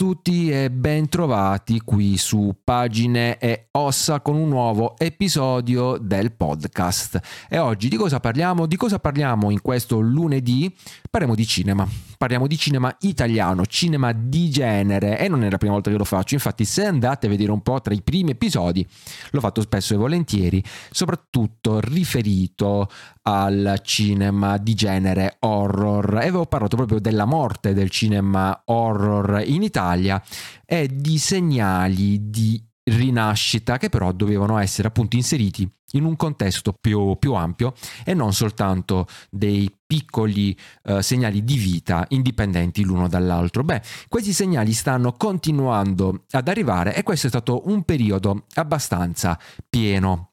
Tutti e ben trovati qui su Pagine e Ossa con un nuovo episodio del podcast. E oggi di cosa parliamo? Di cosa parliamo in questo lunedì? Parliamo di cinema. Parliamo di cinema italiano, cinema di genere e non è la prima volta che lo faccio. Infatti se andate a vedere un po' tra i primi episodi, l'ho fatto spesso e volentieri, soprattutto riferito al cinema di genere horror e avevo parlato proprio della morte del cinema horror in Italia e di segnali di rinascita che però dovevano essere appunto inseriti in un contesto più, più ampio e non soltanto dei piccoli eh, segnali di vita indipendenti l'uno dall'altro. Beh, questi segnali stanno continuando ad arrivare e questo è stato un periodo abbastanza pieno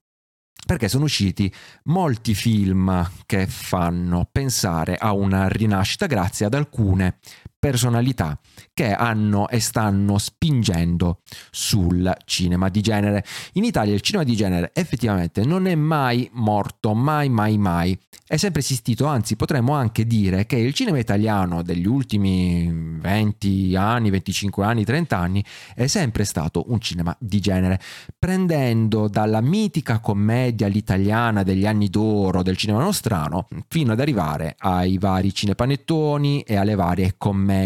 perché sono usciti molti film che fanno pensare a una rinascita grazie ad alcune personalità che hanno e stanno spingendo sul cinema di genere. In Italia il cinema di genere effettivamente non è mai morto, mai mai mai. È sempre esistito, anzi potremmo anche dire che il cinema italiano degli ultimi 20 anni, 25 anni, 30 anni è sempre stato un cinema di genere, prendendo dalla mitica commedia all'italiana degli anni d'oro del cinema nostrano fino ad arrivare ai vari cinepanettoni e alle varie commedie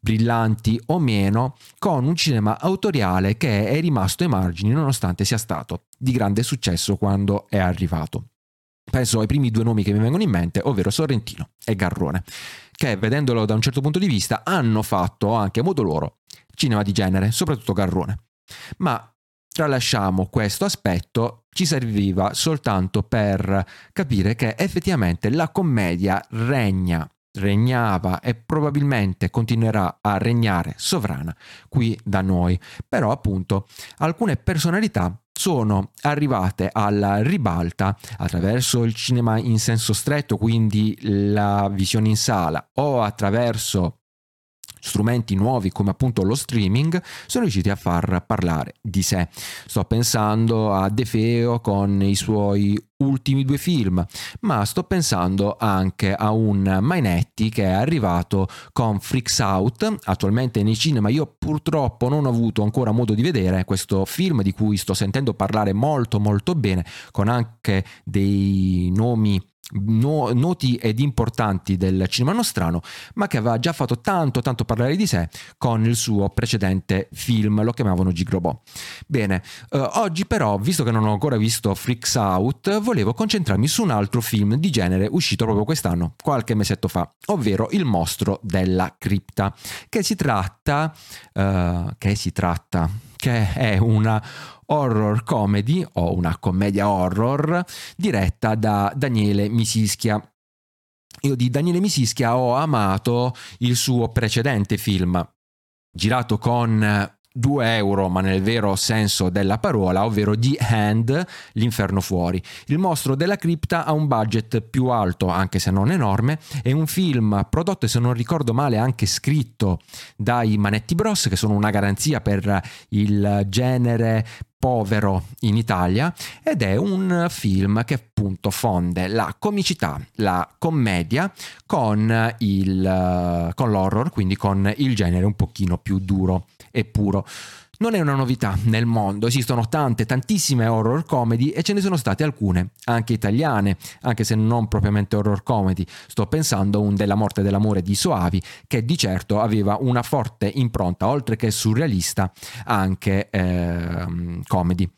brillanti o meno con un cinema autoriale che è rimasto ai margini nonostante sia stato di grande successo quando è arrivato. Penso ai primi due nomi che mi vengono in mente, ovvero Sorrentino e Garrone, che vedendolo da un certo punto di vista hanno fatto anche a modo loro cinema di genere, soprattutto Garrone. Ma tralasciamo questo aspetto, ci serviva soltanto per capire che effettivamente la commedia regna, regnava e probabilmente continuerà a regnare sovrana qui da noi. Però appunto alcune personalità sono arrivate alla ribalta attraverso il cinema in senso stretto, quindi la visione in sala, o attraverso strumenti nuovi come appunto lo streaming sono riusciti a far parlare di sé. Sto pensando a De Feo con i suoi ultimi due film, ma sto pensando anche a un Mainetti che è arrivato con Freaks Out, attualmente nei cinema. Io purtroppo non ho avuto ancora modo di vedere questo film di cui sto sentendo parlare molto molto bene, con anche dei nomi no, noti ed importanti del cinema nostrano, ma che aveva già fatto tanto tanto parlare di sé con il suo precedente film, lo chiamavano Gigrobot. Bene, eh, oggi però, visto che non ho ancora visto Freaks Out, volevo concentrarmi su un altro film di genere uscito proprio quest'anno, qualche mesetto fa, ovvero Il mostro della cripta, che si tratta, eh, che si tratta, che è una horror comedy o una commedia horror diretta da Daniele Misischia. Io di Daniele Misischia ho amato il suo precedente film, girato con 2 euro, ma nel vero senso della parola, ovvero The Hand, l'inferno fuori. Il mostro della cripta ha un budget più alto, anche se non enorme, è un film prodotto, e se non ricordo male, anche scritto dai Manetti Bros, che sono una garanzia per il genere povero in Italia ed è un film che appunto fonde la comicità, la commedia con, il, con l'horror, quindi con il genere un pochino più duro e puro. Non è una novità nel mondo, esistono tante, tantissime horror comedy e ce ne sono state alcune, anche italiane, anche se non propriamente horror comedy. Sto pensando a un Della morte e dell'amore di Soavi, che di certo aveva una forte impronta, oltre che surrealista, anche eh, comedy.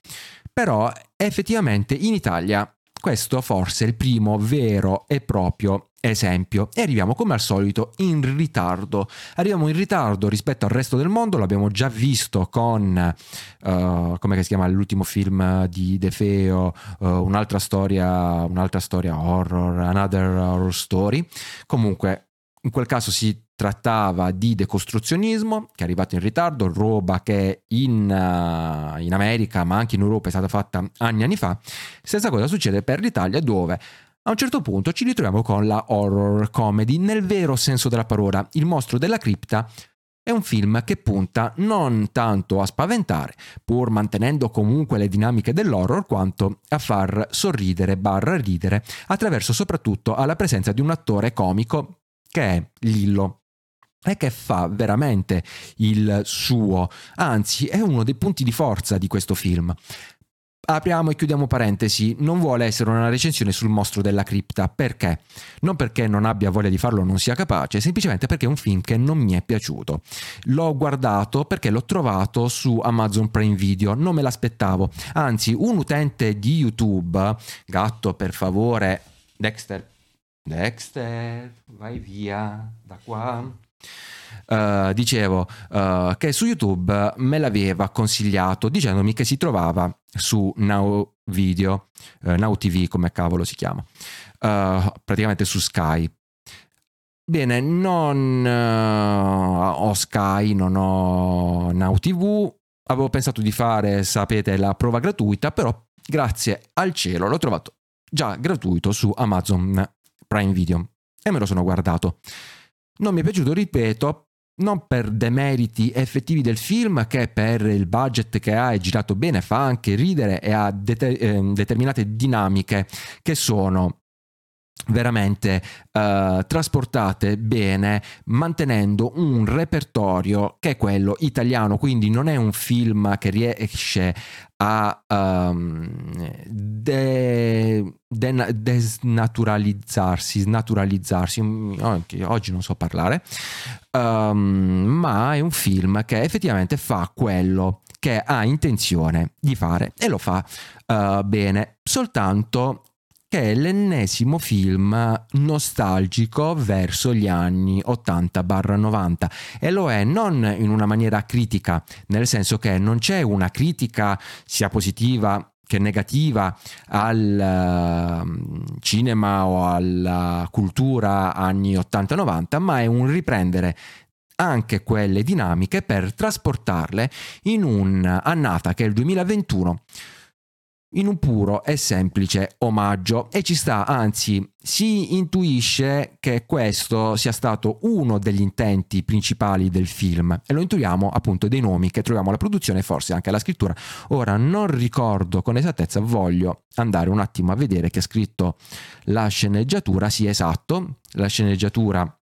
Però effettivamente in Italia questo forse è il primo vero e proprio esempio e arriviamo come al solito in ritardo. Arriviamo in ritardo rispetto al resto del mondo, l'abbiamo già visto con uh, come si chiama l'ultimo film di De Feo, uh, un'altra storia, un'altra storia horror, another horror story. Comunque in quel caso si trattava di decostruzionismo che è arrivato in ritardo, roba che in, uh, in America ma anche in Europa è stata fatta anni e anni fa. Stessa cosa succede per l'Italia dove a un certo punto ci ritroviamo con la horror comedy nel vero senso della parola. Il mostro della cripta è un film che punta non tanto a spaventare, pur mantenendo comunque le dinamiche dell'horror, quanto a far sorridere barra ridere, attraverso soprattutto alla presenza di un attore comico che è Lillo. e che fa veramente il suo, anzi è uno dei punti di forza di questo film. Apriamo e chiudiamo parentesi, non vuole essere una recensione sul mostro della cripta, perché? Non perché non abbia voglia di farlo o non sia capace, semplicemente perché è un film che non mi è piaciuto. L'ho guardato perché l'ho trovato su Amazon Prime Video, non me l'aspettavo. Anzi, un utente di YouTube, gatto per favore, Dexter, Dexter, vai via da qua. Uh, dicevo uh, che su YouTube me l'aveva consigliato dicendomi che si trovava su Now Video, uh, Now TV come cavolo si chiama, praticamente su Sky. Bene, non ho Sky, non ho Now TV, avevo pensato di fare, sapete, la prova gratuita, però grazie al cielo l'ho trovato già gratuito su Amazon Prime Video e me lo sono guardato. Non mi è piaciuto, ripeto, non per demeriti effettivi del film che per il budget che ha è girato bene, fa anche ridere e ha det- eh, determinate dinamiche che sono veramente uh, trasportate bene mantenendo un repertorio che è quello italiano. Quindi non è un film che riesce a um, de, de, desnaturalizzarsi snaturalizzarsi. Oggi non so parlare. Um, ma è un film che effettivamente fa quello che ha intenzione di fare e lo fa uh, bene. Soltanto che è l'ennesimo film nostalgico verso gli anni 80-90 e lo è non in una maniera critica, nel senso che non c'è una critica sia positiva che negativa al uh, cinema o alla cultura anni 80-90, ma è un riprendere anche quelle dinamiche per trasportarle in un'annata che è il 2021 in un puro e semplice omaggio. E ci sta, anzi si intuisce che questo sia stato uno degli intenti principali del film. E lo intuiamo appunto dei nomi che troviamo alla produzione e forse anche alla scrittura. Ora non ricordo con esattezza, voglio andare un attimo a vedere che è scritto la sceneggiatura, sì esatto, la sceneggiatura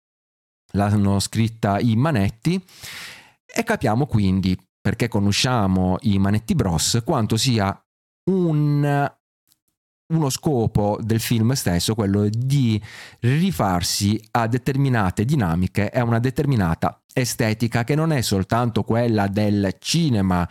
l'hanno scritta i Manetti. E capiamo quindi perché conosciamo i Manetti Bros quanto sia un, uno scopo del film stesso, quello di rifarsi a determinate dinamiche e a una determinata estetica che non è soltanto quella del cinema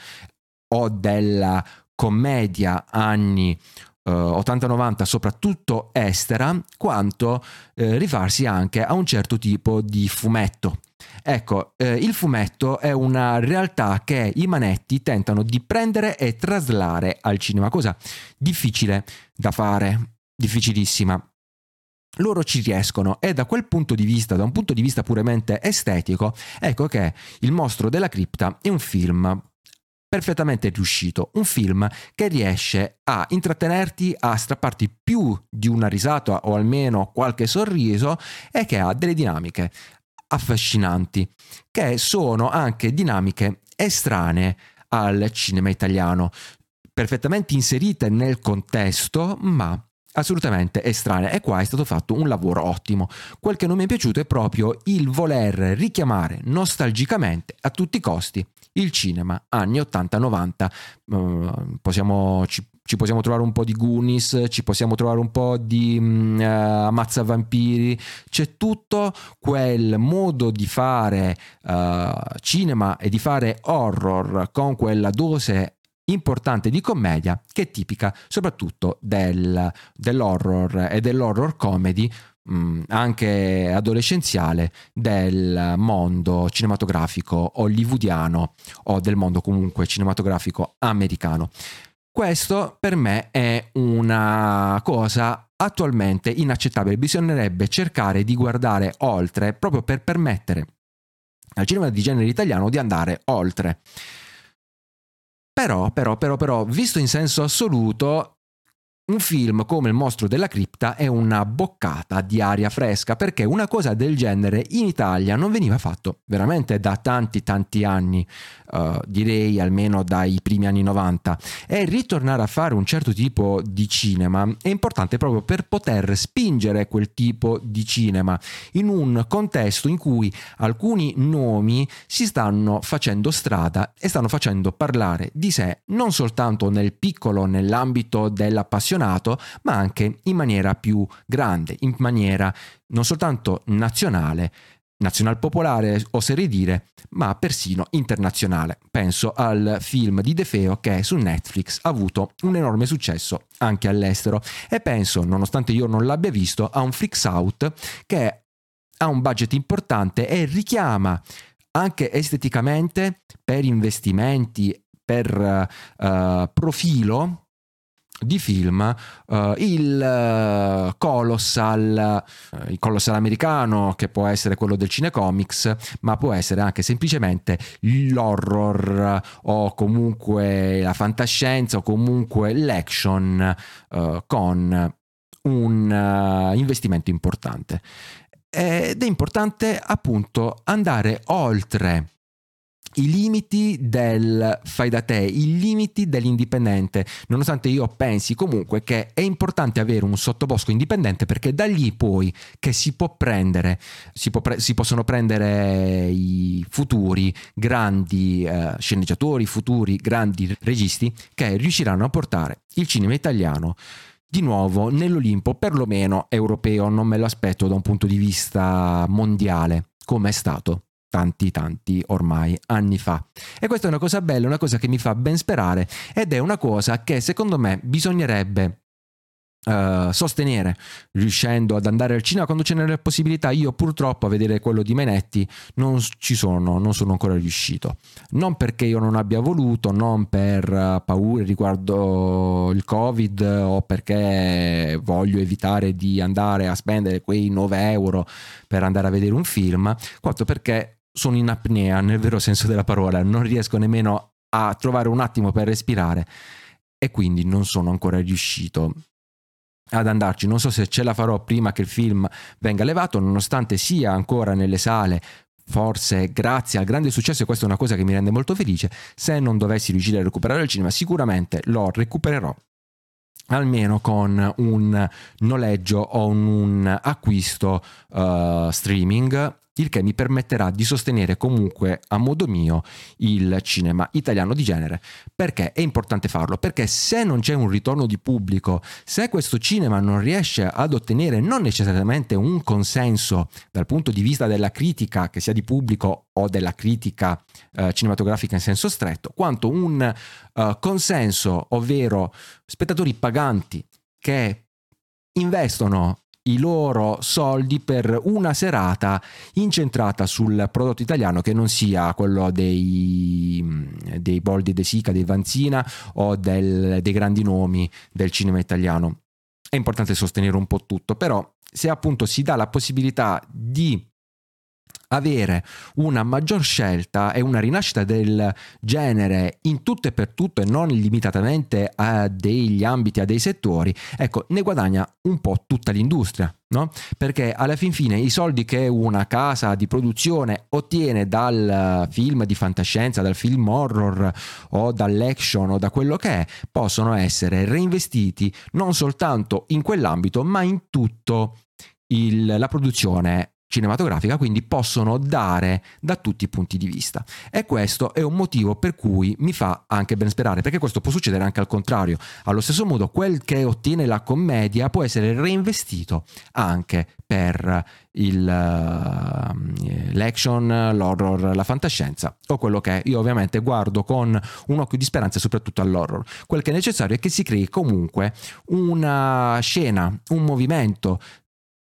o della commedia anni eh, 80-90, soprattutto estera, quanto eh, rifarsi anche a un certo tipo di fumetto. Ecco, eh, il fumetto è una realtà che i manetti tentano di prendere e traslare al cinema, cosa difficile da fare, difficilissima. Loro ci riescono e da quel punto di vista, da un punto di vista puramente estetico, ecco che Il mostro della cripta è un film perfettamente riuscito, un film che riesce a intrattenerti, a strapparti più di una risata o almeno qualche sorriso e che ha delle dinamiche affascinanti, che sono anche dinamiche estranee al cinema italiano, perfettamente inserite nel contesto, ma assolutamente estranee e qua è stato fatto un lavoro ottimo. Quel che non mi è piaciuto è proprio il voler richiamare nostalgicamente a tutti i costi il cinema anni 80-90. Uh, eh, possiamo, ci, ci, possiamo trovare un po' di Goonies, ci possiamo trovare un po' di uh, Ammazza Vampiri, c'è tutto quel modo di fare uh, cinema e di fare horror con quella dose importante di commedia che è tipica soprattutto del, dell'horror e dell'horror comedy mm, anche adolescenziale del mondo cinematografico hollywoodiano o del mondo comunque cinematografico americano. Questo per me è una cosa attualmente inaccettabile, bisognerebbe cercare di guardare oltre proprio per permettere al cinema di genere italiano di andare oltre. Però, però, però, però, visto in senso assoluto, un film come Il mostro della cripta è una boccata di aria fresca perché una cosa del genere in Italia non veniva fatto veramente da tanti tanti anni, uh, direi almeno dai primi anni 90 e ritornare a fare un certo tipo di cinema è importante proprio per poter spingere quel tipo di cinema in un contesto in cui alcuni nomi si stanno facendo strada e stanno facendo parlare di sé non soltanto nel piccolo nell'ambito della passione appassionato, ma anche in maniera più grande, in maniera non soltanto nazionale, nazional popolare oserei dire, ma persino internazionale. Penso al film di De Feo che su Netflix ha avuto un enorme successo anche all'estero e penso, nonostante io non l'abbia visto, a un Freaks Out che ha un budget importante e richiama anche esteticamente per investimenti, per uh, profilo di film uh, il uh, Colossal uh, il Colossal americano che può essere quello del cinecomics ma può essere anche semplicemente l'horror o comunque la fantascienza o comunque l'action con un investimento importante. Ed è importante appunto andare oltre i limiti del fai da te, i limiti dell'indipendente, nonostante io pensi comunque che è importante avere un sottobosco indipendente perché da lì poi che si può prendere, si, può pre- si possono prendere i futuri grandi eh, sceneggiatori, futuri grandi registi che riusciranno a portare il cinema italiano di nuovo nell'Olimpo perlomeno europeo, non me lo aspetto da un punto di vista mondiale come è stato tanti tanti ormai anni fa. E questa è una cosa bella, una cosa che mi fa ben sperare ed è una cosa che secondo me bisognerebbe Uh, sostenere riuscendo ad andare al cinema quando ce n'è la possibilità io purtroppo a vedere quello di Menetti non ci sono non sono ancora riuscito non perché io non abbia voluto non per uh, paure riguardo il covid o perché voglio evitare di andare a spendere quei 9 euro per andare a vedere un film quanto perché sono in apnea nel vero senso della parola, non riesco nemmeno a trovare un attimo per respirare e quindi non sono ancora riuscito ad andarci. Non so se ce la farò prima che il film venga levato, nonostante sia ancora nelle sale. Forse grazie al grande successo, e questa è una cosa che mi rende molto felice, se non dovessi riuscire a recuperare il cinema, sicuramente lo recupererò almeno con un noleggio o un acquisto uh, streaming il che mi permetterà di sostenere comunque a modo mio il cinema italiano di genere. Perché è importante farlo? Perché se non c'è un ritorno di pubblico, se questo cinema non riesce ad ottenere non necessariamente un consenso dal punto di vista della critica, che sia di pubblico o della critica eh, cinematografica in senso stretto, quanto un uh, consenso, ovvero spettatori paganti che investono i loro soldi per una serata incentrata sul prodotto italiano che non sia quello dei, dei Boldi De Sica, dei Vanzina o del, dei grandi nomi del cinema italiano. È importante sostenere un po' tutto, però se appunto si dà la possibilità di avere una maggior scelta e una rinascita del genere in tutto e per tutto e non limitatamente a degli ambiti, a dei settori, ecco, ne guadagna un po' tutta l'industria. No? Perché alla fin fine i soldi che una casa di produzione ottiene dal film di fantascienza, dal film horror o dall'action o da quello che è, possono essere reinvestiti non soltanto in quell'ambito, ma in tutto il, la produzione cinematografica, quindi possono dare da tutti i punti di vista. E questo è un motivo per cui mi fa anche ben sperare, perché questo può succedere anche al contrario. Allo stesso modo, quel che ottiene la commedia può essere reinvestito anche per il, uh, l'action, l'horror, la fantascienza o quello che è. Io ovviamente guardo con un occhio di speranza soprattutto all'horror. Quel che è necessario è che si crei comunque una scena, un movimento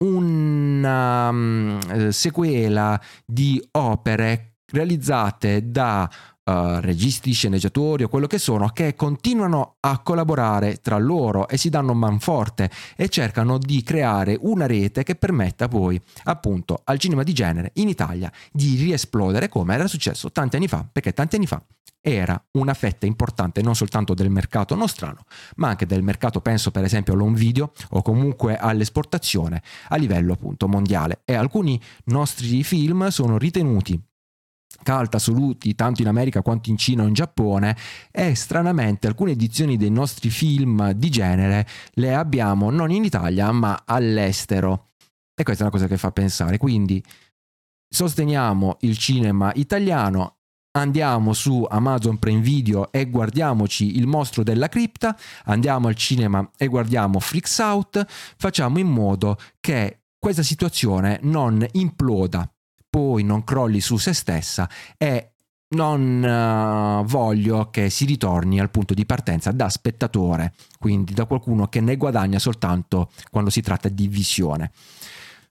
una um, sequela di opere realizzate da uh, registi, sceneggiatori o quello che sono, che continuano a collaborare tra loro e si danno manforte e cercano di creare una rete che permetta poi appunto al cinema di genere in Italia di riesplodere come era successo tanti anni fa, perché tanti anni fa era una fetta importante non soltanto del mercato nostrano, ma anche del mercato, penso per esempio all'home video o comunque all'esportazione a livello appunto mondiale. E alcuni nostri film sono ritenuti cult assoluti tanto in America quanto in Cina o in Giappone e stranamente alcune edizioni dei nostri film di genere le abbiamo non in Italia ma all'estero. E questa è una cosa che fa pensare. Quindi sosteniamo il cinema italiano andiamo su Amazon Prime Video e guardiamoci Il mostro della cripta, andiamo al cinema e guardiamo Freaks Out, facciamo in modo che questa situazione non imploda poi non crolli su se stessa e non uh, voglio che si ritorni al punto di partenza da spettatore, quindi da qualcuno che ne guadagna soltanto quando si tratta di visione.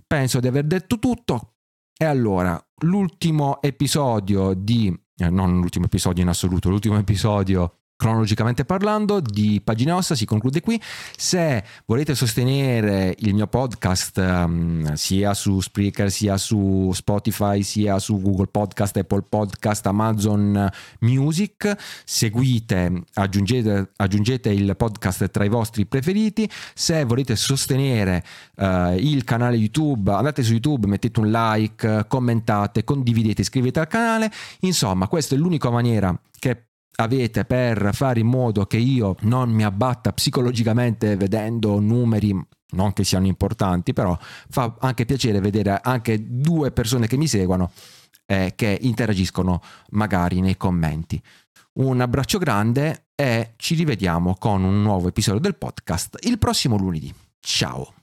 Penso di aver detto tutto e allora l'ultimo episodio di eh, non l'ultimo episodio in assoluto, l'ultimo episodio cronologicamente parlando di Pagine Ossa si conclude qui. Se volete sostenere il mio podcast um, sia su Spreaker, sia su Spotify, sia su Google Podcast, Apple Podcast, Amazon Music, seguite, aggiungete, aggiungete il podcast tra i vostri preferiti. Se volete sostenere uh, il canale YouTube, andate su YouTube, mettete un like, commentate, condividete, iscrivete al canale. Insomma, questa è l'unica maniera che avete per fare in modo che io non mi abbatta psicologicamente vedendo numeri non che siano importanti, però fa anche piacere vedere anche due persone che mi seguono eh, che interagiscono magari nei commenti. Un abbraccio grande e ci rivediamo con un nuovo episodio del podcast il prossimo lunedì. Ciao!